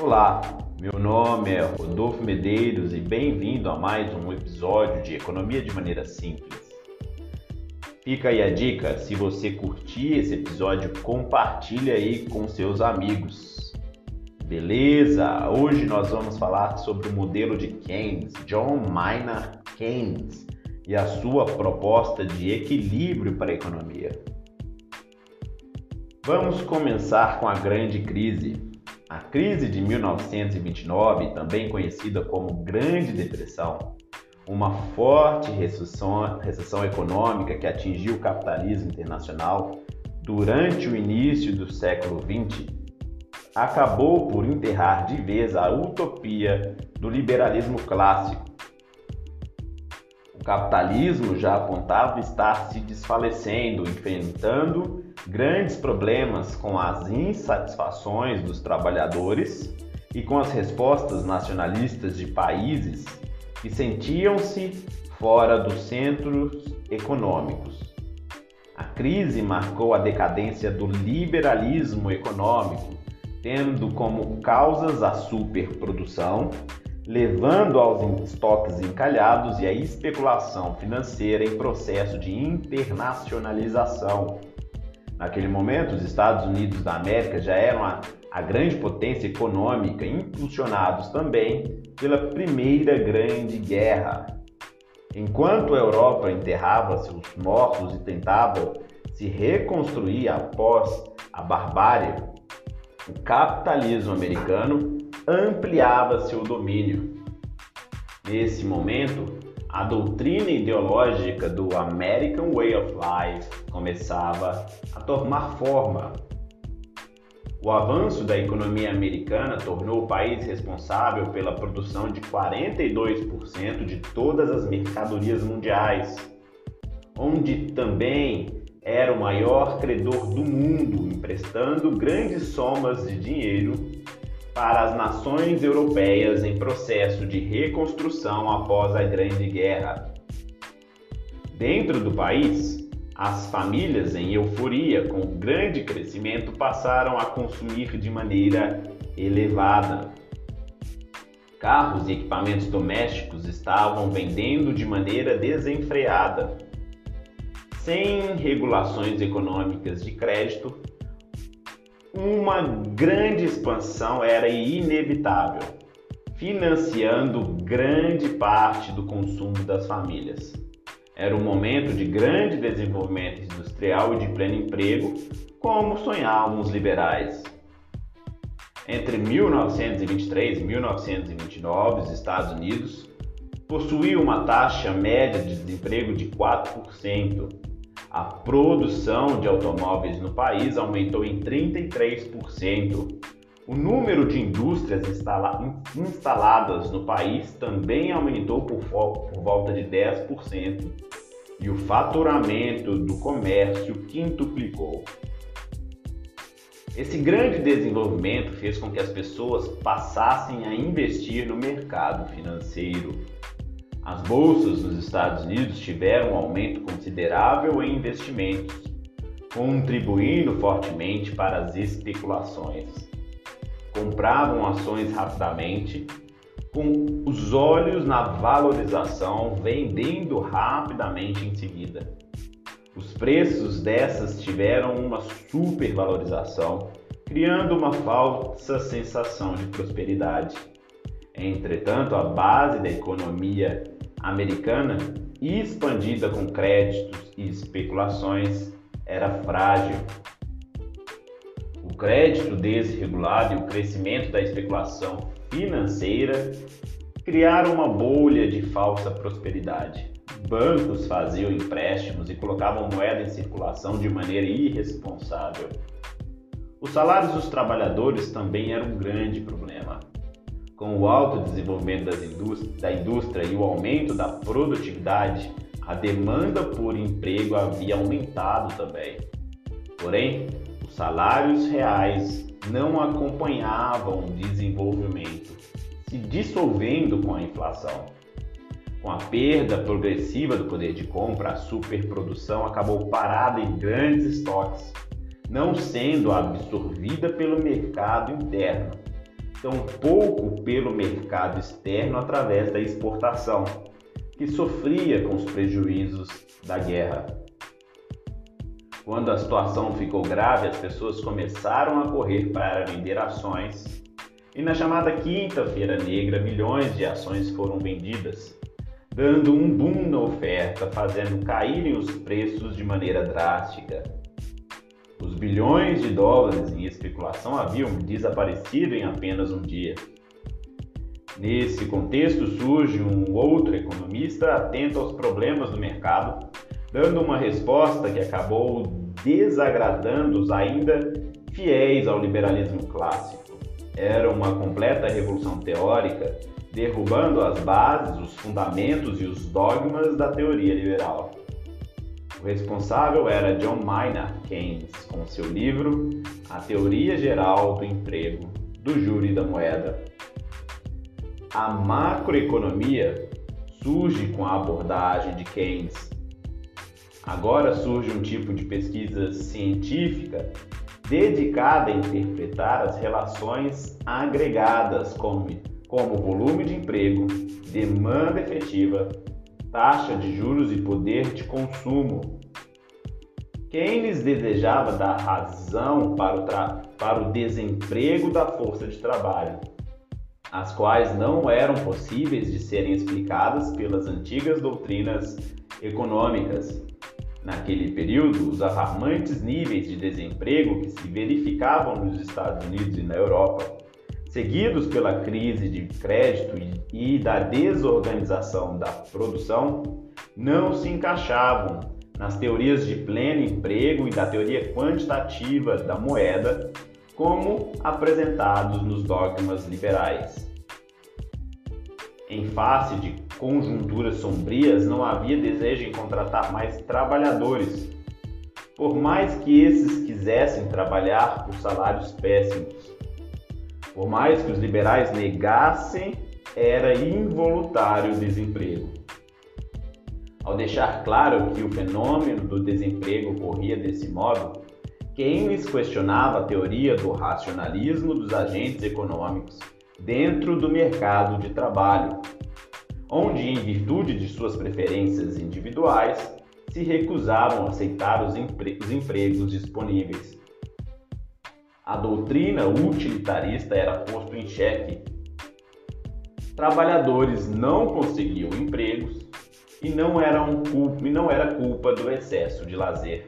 Olá, meu nome é Rodolfo Medeiros e bem-vindo a mais um episódio de Economia de Maneira Simples. Fica aí a dica, se você curtir esse episódio, compartilhe aí com seus amigos. Beleza? Hoje nós vamos falar sobre o modelo de Keynes, John Maynard Keynes, e a sua proposta de equilíbrio para a economia. Vamos começar com a grande crise. A crise de 1929, também conhecida como Grande Depressão, uma forte recessão, recessão econômica que atingiu o capitalismo internacional durante o início do século XX, acabou por enterrar de vez a utopia do liberalismo clássico. Capitalismo já apontava estar se desfalecendo, enfrentando grandes problemas com as insatisfações dos trabalhadores e com as respostas nacionalistas de países que sentiam-se fora dos centros econômicos. A crise marcou a decadência do liberalismo econômico, tendo como causas a superprodução, levando aos estoques encalhados e a especulação financeira em processo de internacionalização. Naquele momento, os Estados Unidos da América já eram a, a grande potência econômica, impulsionados também pela Primeira Grande Guerra. Enquanto a Europa enterrava seus mortos e tentava se reconstruir após a barbárie, o capitalismo americano ampliava seu domínio. Nesse momento, a doutrina ideológica do American Way of Life começava a tomar forma o avanço da economia americana tornou o país responsável pela produção de 42% de todas as mercadorias mundiais, onde também era o maior credor do mundo, emprestando grandes somas de dinheiro para as nações europeias em processo de reconstrução após a Grande Guerra. Dentro do país, as famílias, em euforia com o grande crescimento, passaram a consumir de maneira elevada. Carros e equipamentos domésticos estavam vendendo de maneira desenfreada. Sem regulações econômicas de crédito, uma grande expansão era inevitável, financiando grande parte do consumo das famílias. Era um momento de grande desenvolvimento industrial e de pleno emprego, como sonhavam os liberais. Entre 1923 e 1929, os Estados Unidos possuíam uma taxa média de desemprego de 4%. A produção de automóveis no país aumentou em 33%. O número de indústrias instaladas no país também aumentou por, por volta de 10% e o faturamento do comércio quintuplicou. Esse grande desenvolvimento fez com que as pessoas passassem a investir no mercado financeiro. As bolsas nos Estados Unidos tiveram um aumento considerável em investimentos, contribuindo fortemente para as especulações compravam ações rapidamente, com os olhos na valorização, vendendo rapidamente em seguida. Os preços dessas tiveram uma supervalorização, criando uma falsa sensação de prosperidade. Entretanto, a base da economia americana, expandida com créditos e especulações, era frágil crédito desregulado e o crescimento da especulação financeira criaram uma bolha de falsa prosperidade. Bancos faziam empréstimos e colocavam moeda em circulação de maneira irresponsável. Os salários dos trabalhadores também eram um grande problema. Com o alto desenvolvimento indústria, da indústria e o aumento da produtividade, a demanda por emprego havia aumentado também. Porém, salários reais não acompanhavam o desenvolvimento, se dissolvendo com a inflação. Com a perda progressiva do poder de compra, a superprodução acabou parada em grandes estoques, não sendo absorvida pelo mercado interno. Tampouco pelo mercado externo através da exportação, que sofria com os prejuízos da guerra. Quando a situação ficou grave, as pessoas começaram a correr para vender ações. E na chamada Quinta-feira Negra, milhões de ações foram vendidas, dando um boom na oferta, fazendo caírem os preços de maneira drástica. Os bilhões de dólares em especulação haviam desaparecido em apenas um dia. Nesse contexto, surge um outro economista atento aos problemas do mercado, dando uma resposta que acabou desagradando os ainda fiéis ao liberalismo clássico. Era uma completa revolução teórica, derrubando as bases, os fundamentos e os dogmas da teoria liberal. O responsável era John Maynard Keynes, com seu livro A Teoria Geral do Emprego, do Júri da Moeda. A macroeconomia surge com a abordagem de Keynes. Agora surge um tipo de pesquisa científica dedicada a interpretar as relações agregadas, como, como volume de emprego, demanda efetiva, taxa de juros e poder de consumo. Keynes desejava dar razão para o, para o desemprego da força de trabalho, as quais não eram possíveis de serem explicadas pelas antigas doutrinas econômicas. Naquele período, os alarmantes níveis de desemprego que se verificavam nos Estados Unidos e na Europa seguidos pela crise de crédito e da desorganização da produção, não se encaixavam nas teorias de pleno emprego e da teoria quantitativa da moeda, como apresentados nos dogmas liberais. Em face de conjunturas sombrias, não havia desejo em contratar mais trabalhadores, por mais que esses quisessem trabalhar por salários péssimos. Por mais que os liberais negassem, era involuntário o desemprego. Ao deixar claro que o fenômeno do desemprego ocorria desse modo, Keynes questionava a teoria do racionalismo dos agentes econômicos dentro do mercado de trabalho, onde, em virtude de suas preferências individuais, se recusavam a aceitar os, empre os empregos disponíveis a doutrina utilitarista era posto em xeque. Trabalhadores não conseguiam empregos e não, eram e não era culpa do excesso de lazer.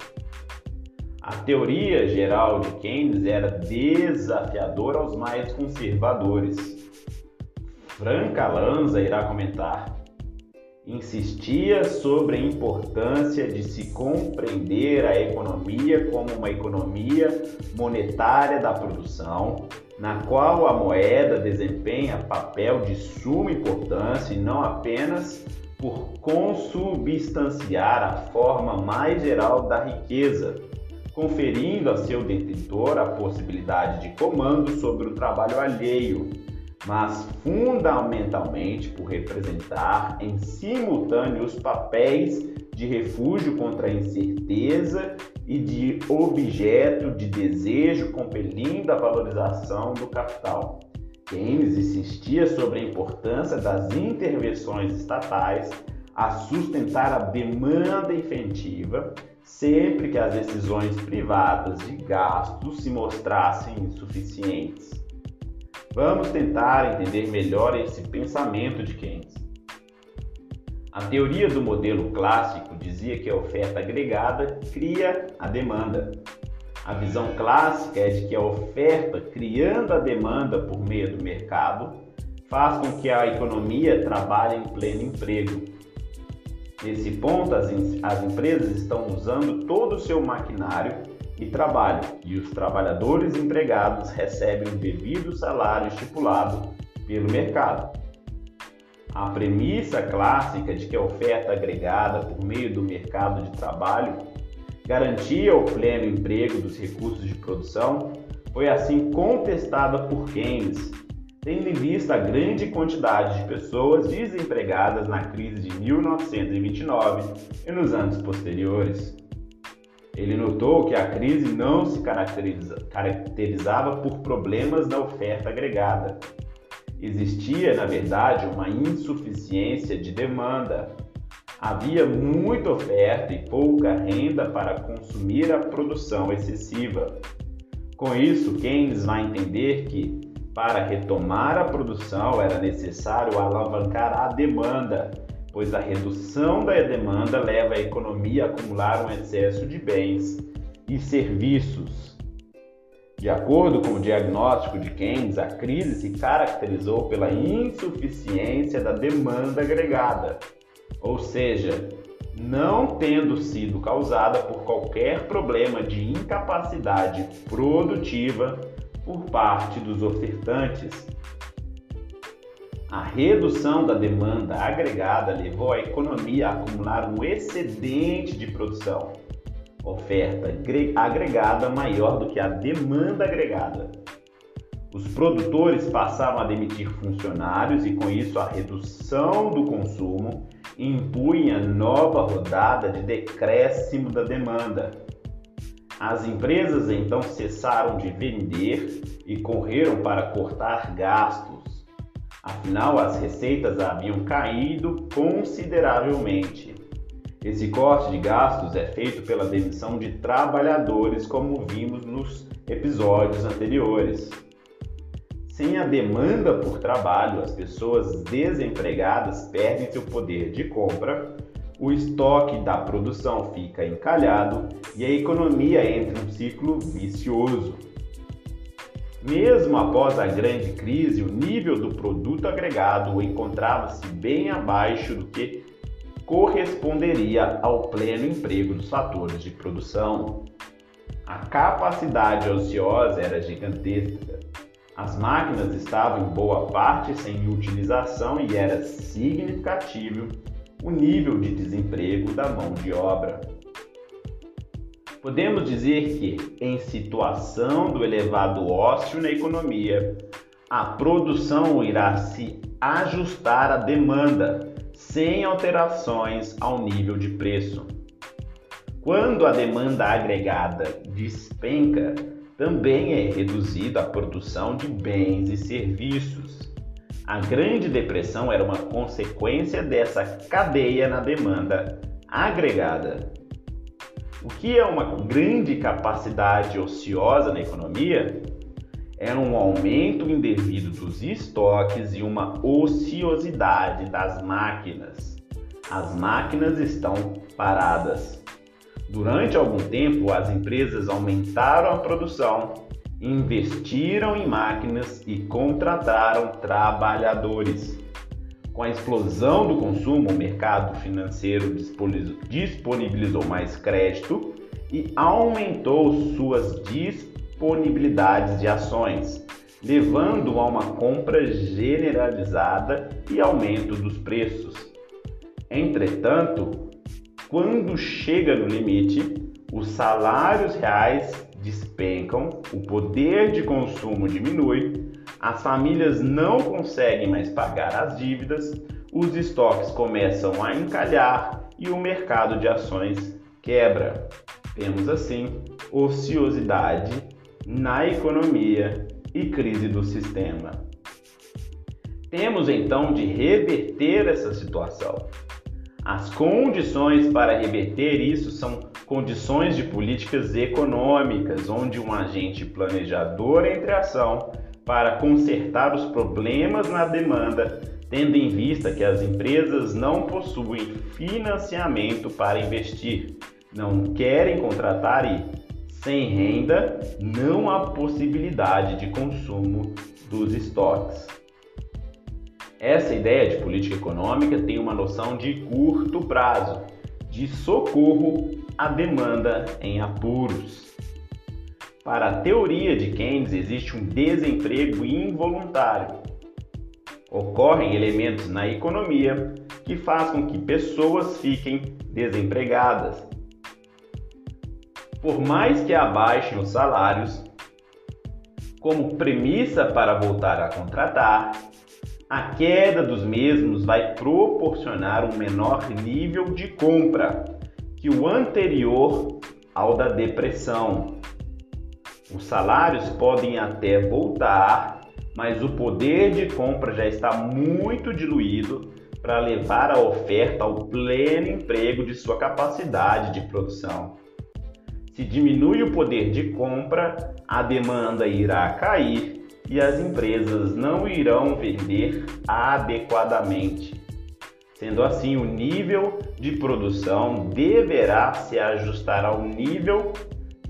A teoria geral de Keynes era desafiadora aos mais conservadores. Franca Lanza irá comentar insistia sobre a importância de se compreender a economia como uma economia monetária da produção, na qual a moeda desempenha papel de suma importância e não apenas por consubstanciar a forma mais geral da riqueza, conferindo a seu detentor a possibilidade de comando sobre o trabalho alheio mas fundamentalmente por representar em simultâneo os papéis de refúgio contra a incerteza e de objeto de desejo compelindo a valorização do capital. Keynes insistia sobre a importância das intervenções estatais a sustentar a demanda efetiva sempre que as decisões privadas de gastos se mostrassem insuficientes. Vamos tentar entender melhor esse pensamento de Keynes. A teoria do modelo clássico dizia que a oferta agregada cria a demanda. A visão clássica é de que a oferta, criando a demanda por meio do mercado, faz com que a economia trabalhe em pleno emprego. Nesse ponto, as, as empresas estão usando todo o seu maquinário e trabalho, e os trabalhadores empregados recebem o devido salário estipulado pelo mercado. A premissa clássica de que a oferta agregada por meio do mercado de trabalho garantia o pleno emprego dos recursos de produção foi assim contestada por Keynes, tendo em vista a grande quantidade de pessoas desempregadas na crise de 1929 e nos anos posteriores. Ele notou que a crise não se caracteriza, caracterizava por problemas na oferta agregada. Existia, na verdade, uma insuficiência de demanda. Havia muita oferta e pouca renda para consumir a produção excessiva. Com isso, Keynes vai entender que, para retomar a produção, era necessário alavancar a demanda pois a redução da demanda leva a economia a acumular um excesso de bens e serviços. De acordo com o diagnóstico de Keynes, a crise se caracterizou pela insuficiência da demanda agregada, ou seja, não tendo sido causada por qualquer problema de incapacidade produtiva por parte dos ofertantes, a redução da demanda agregada levou a economia a acumular um excedente de produção, oferta agregada maior do que a demanda agregada. Os produtores passavam a demitir funcionários e, com isso, a redução do consumo impunha nova rodada de decréscimo da demanda. As empresas então cessaram de vender e correram para cortar gastos Afinal, as receitas haviam caído consideravelmente. Esse corte de gastos é feito pela demissão de trabalhadores, como vimos nos episódios anteriores. Sem a demanda por trabalho, as pessoas desempregadas perdem seu poder de compra, o estoque da produção fica encalhado e a economia entra em um ciclo vicioso. Mesmo após a grande crise, o nível do produto agregado encontrava-se bem abaixo do que corresponderia ao pleno emprego dos fatores de produção. A capacidade ociosa era gigantesca. As máquinas estavam em boa parte sem utilização e era significativo o nível de desemprego da mão de obra. Podemos dizer que, em situação do elevado ócio na economia, a produção irá se ajustar à demanda, sem alterações ao nível de preço. Quando a demanda agregada despenca, também é reduzida a produção de bens e serviços. A Grande Depressão era uma consequência dessa cadeia na demanda agregada. O que é uma grande capacidade ociosa na economia? É um aumento indevido dos estoques e uma ociosidade das máquinas. As máquinas estão paradas. Durante algum tempo, as empresas aumentaram a produção, investiram em máquinas e contrataram trabalhadores. Com a explosão do consumo, o mercado financeiro disponibilizou mais crédito e aumentou suas disponibilidades de ações, levando a uma compra generalizada e aumento dos preços. Entretanto, quando chega no limite, os salários reais despencam, o poder de consumo diminui as famílias não conseguem mais pagar as dívidas, os estoques começam a encalhar e o mercado de ações quebra. Temos assim ociosidade na economia e crise do sistema. Temos então de reverter essa situação. As condições para reverter isso são condições de políticas econômicas, onde um agente planejador entre ação para consertar os problemas na demanda, tendo em vista que as empresas não possuem financiamento para investir, não querem contratar e, sem renda, não há possibilidade de consumo dos estoques. Essa ideia de política econômica tem uma noção de curto prazo, de socorro à demanda em apuros. Para a teoria de Keynes, existe um desemprego involuntário. Ocorrem elementos na economia que fazem com que pessoas fiquem desempregadas. Por mais que abaixem os salários, como premissa para voltar a contratar, a queda dos mesmos vai proporcionar um menor nível de compra que o anterior ao da depressão. Os salários podem até voltar, mas o poder de compra já está muito diluído para levar a oferta ao pleno emprego de sua capacidade de produção. Se diminui o poder de compra, a demanda irá cair e as empresas não irão vender adequadamente. Sendo assim, o nível de produção deverá se ajustar ao nível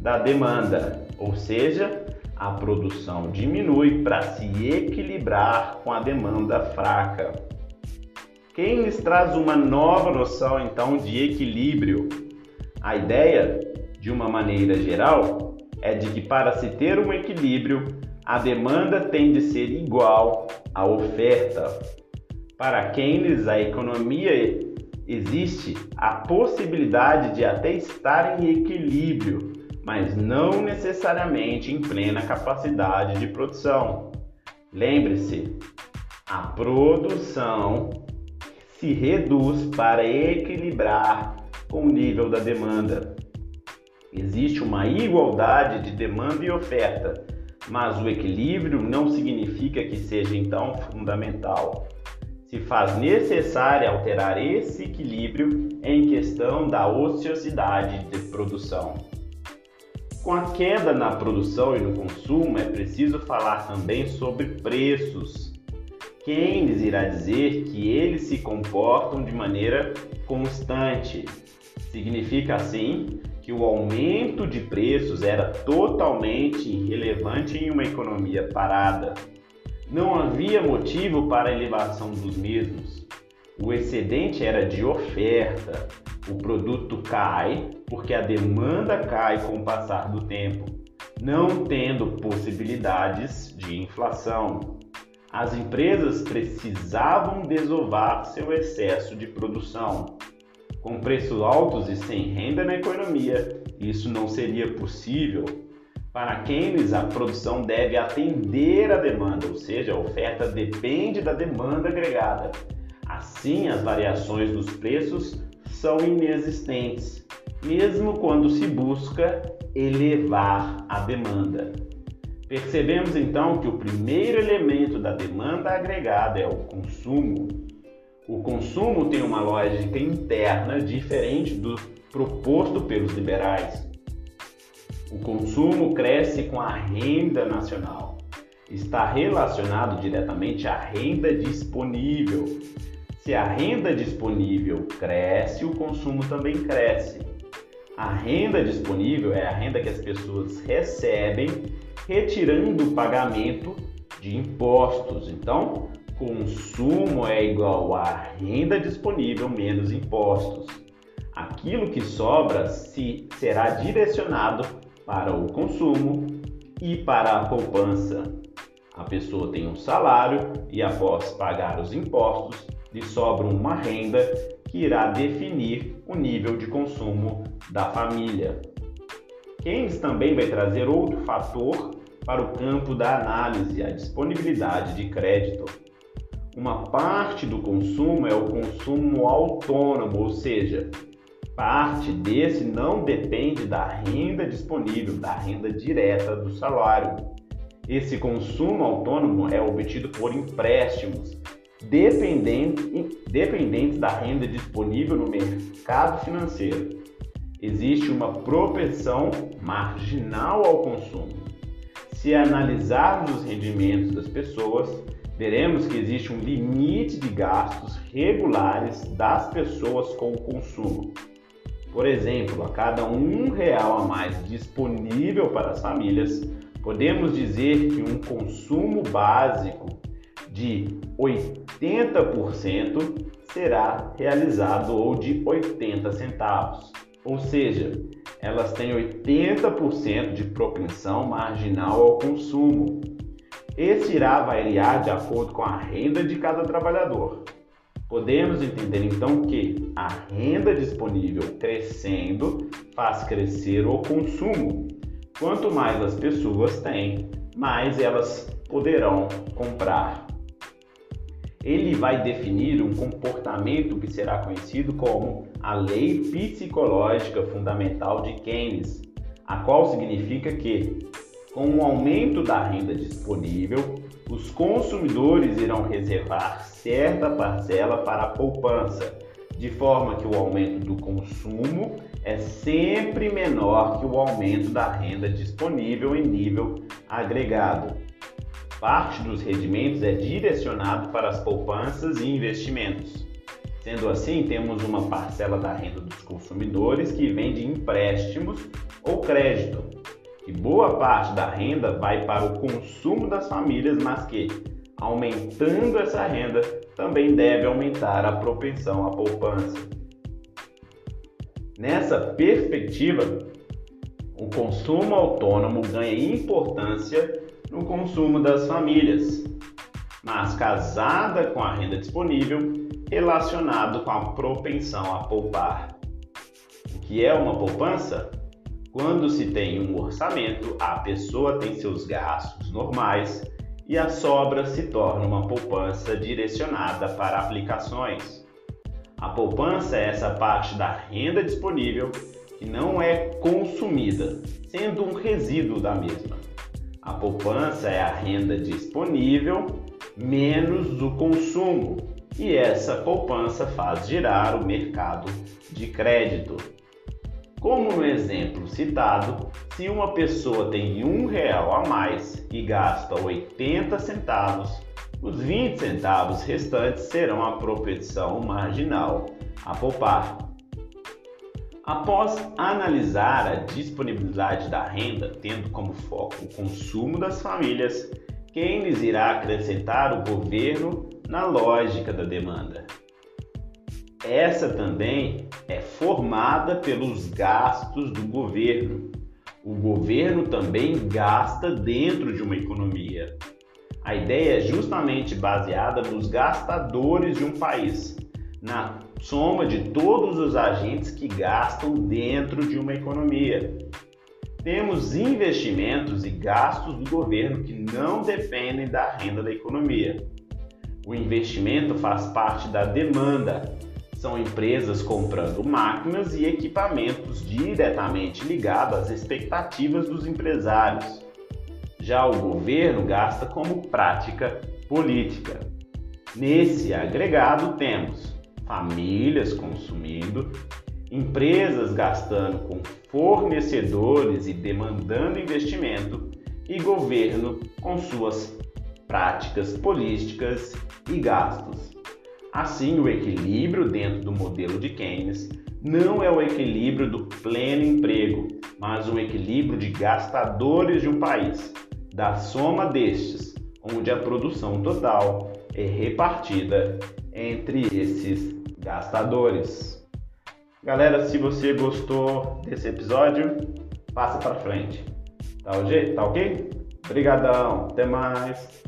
da demanda, ou seja, a produção diminui para se equilibrar com a demanda fraca. Keynes traz uma nova noção então de equilíbrio. A ideia, de uma maneira geral, é de que para se ter um equilíbrio, a demanda tem de ser igual à oferta. Para Keynes, a economia existe a possibilidade de até estar em equilíbrio, mas não necessariamente em plena capacidade de produção. Lembre-se, a produção se reduz para equilibrar com o nível da demanda. Existe uma igualdade de demanda e oferta, mas o equilíbrio não significa que seja então fundamental se faz necessário alterar esse equilíbrio em questão da ociosidade de produção. Com a queda na produção e no consumo, é preciso falar também sobre preços. Keynes irá dizer que eles se comportam de maneira constante. Significa assim que o aumento de preços era totalmente irrelevante em uma economia parada não havia motivo para a elevação dos mesmos. O excedente era de oferta. O produto cai porque a demanda cai com o passar do tempo, não tendo possibilidades de inflação. As empresas precisavam desovar seu excesso de produção. Com preços altos e sem renda na economia, isso não seria possível para Keynes, a produção deve atender à demanda, ou seja, a oferta depende da demanda agregada. Assim, as variações dos preços são inexistentes, mesmo quando se busca elevar a demanda. Percebemos então que o primeiro elemento da demanda agregada é o consumo. O consumo tem uma lógica interna diferente do proposto pelos liberais. O consumo cresce com a renda nacional. Está relacionado diretamente à renda disponível. Se a renda disponível cresce, o consumo também cresce. A renda disponível é a renda que as pessoas recebem retirando o pagamento de impostos. Então, consumo é igual a renda disponível menos impostos. Aquilo que sobra se será direcionado para o consumo e para a poupança. A pessoa tem um salário e, após pagar os impostos, lhe sobra uma renda que irá definir o nível de consumo da família. Keynes também vai trazer outro fator para o campo da análise, a disponibilidade de crédito. Uma parte do consumo é o consumo autônomo, ou seja, Parte desse não depende da renda disponível, da renda direta do salário. Esse consumo autônomo é obtido por empréstimos dependentes, da renda disponível no mercado financeiro. Existe uma propensão marginal ao consumo. Se analisarmos os rendimentos das pessoas, veremos que existe um limite de gastos regulares das pessoas com o consumo. Por exemplo, a cada um real a mais disponível para as famílias, podemos dizer que um consumo básico de 80% será realizado ou de 80 centavos. Ou seja, elas têm 80% de propensão marginal ao consumo. Esse irá variar de acordo com a renda de cada trabalhador. Podemos entender então que a renda disponível crescendo faz crescer o consumo. Quanto mais as pessoas têm, mais elas poderão comprar. ele vai definir um comportamento que será conhecido como a lei psicológica fundamental de Keynes, a qual significa que, com o aumento da renda disponível, os consumidores irão reservar certa parcela para a poupança, de forma que o aumento do consumo é sempre menor que o aumento da renda disponível em nível agregado. Parte dos rendimentos é direcionado para as poupanças e investimentos. Sendo assim, temos uma parcela da renda dos consumidores que vem de empréstimos ou crédito, e boa parte da renda vai para o consumo das famílias, mas que, aumentando essa renda, também deve aumentar a propensão à poupança. Nessa perspectiva, o consumo autônomo ganha importância no consumo das famílias, mas casada com a renda disponível, relacionado com a propensão a poupar. O que é uma poupança? Quando se tem um orçamento, a pessoa tem seus gastos normais e a sobra se torna uma poupança direcionada para aplicações. A poupança é essa parte da renda disponível que não é consumida, sendo um resíduo da mesma. A poupança é a renda disponível menos o consumo, e essa poupança faz girar o mercado de crédito. Como no exemplo citado, se uma pessoa tem um real a mais e gasta 80 centavos, os 20 centavos restantes serão a propensão marginal a poupar. Após analisar a disponibilidade da renda, tendo como foco o consumo das famílias, Keynes irá acrescentar o governo na lógica da demanda. Essa também é formada pelos gastos do governo. O governo também gasta dentro de uma economia. A ideia é justamente baseada nos gastadores de um país, na soma de todos os agentes que gastam dentro de uma economia. Temos investimentos e gastos do governo que não dependem da renda da economia. O investimento faz parte da demanda, são empresas comprando máquinas e equipamentos diretamente ligados às expectativas dos empresários. Já o governo gasta como prática política. Nesse agregado temos famílias consumindo, empresas gastando com fornecedores e demandando investimento, e governo com suas práticas políticas e gastos. Assim, o equilíbrio dentro do modelo de Keynes não é o equilíbrio do pleno emprego, mas o equilíbrio de gastadores de um país, da soma destes, onde a produção total é repartida entre esses gastadores. Galera, se você gostou desse episódio, passa para frente. Tá, tá ok? Obrigadão, até mais.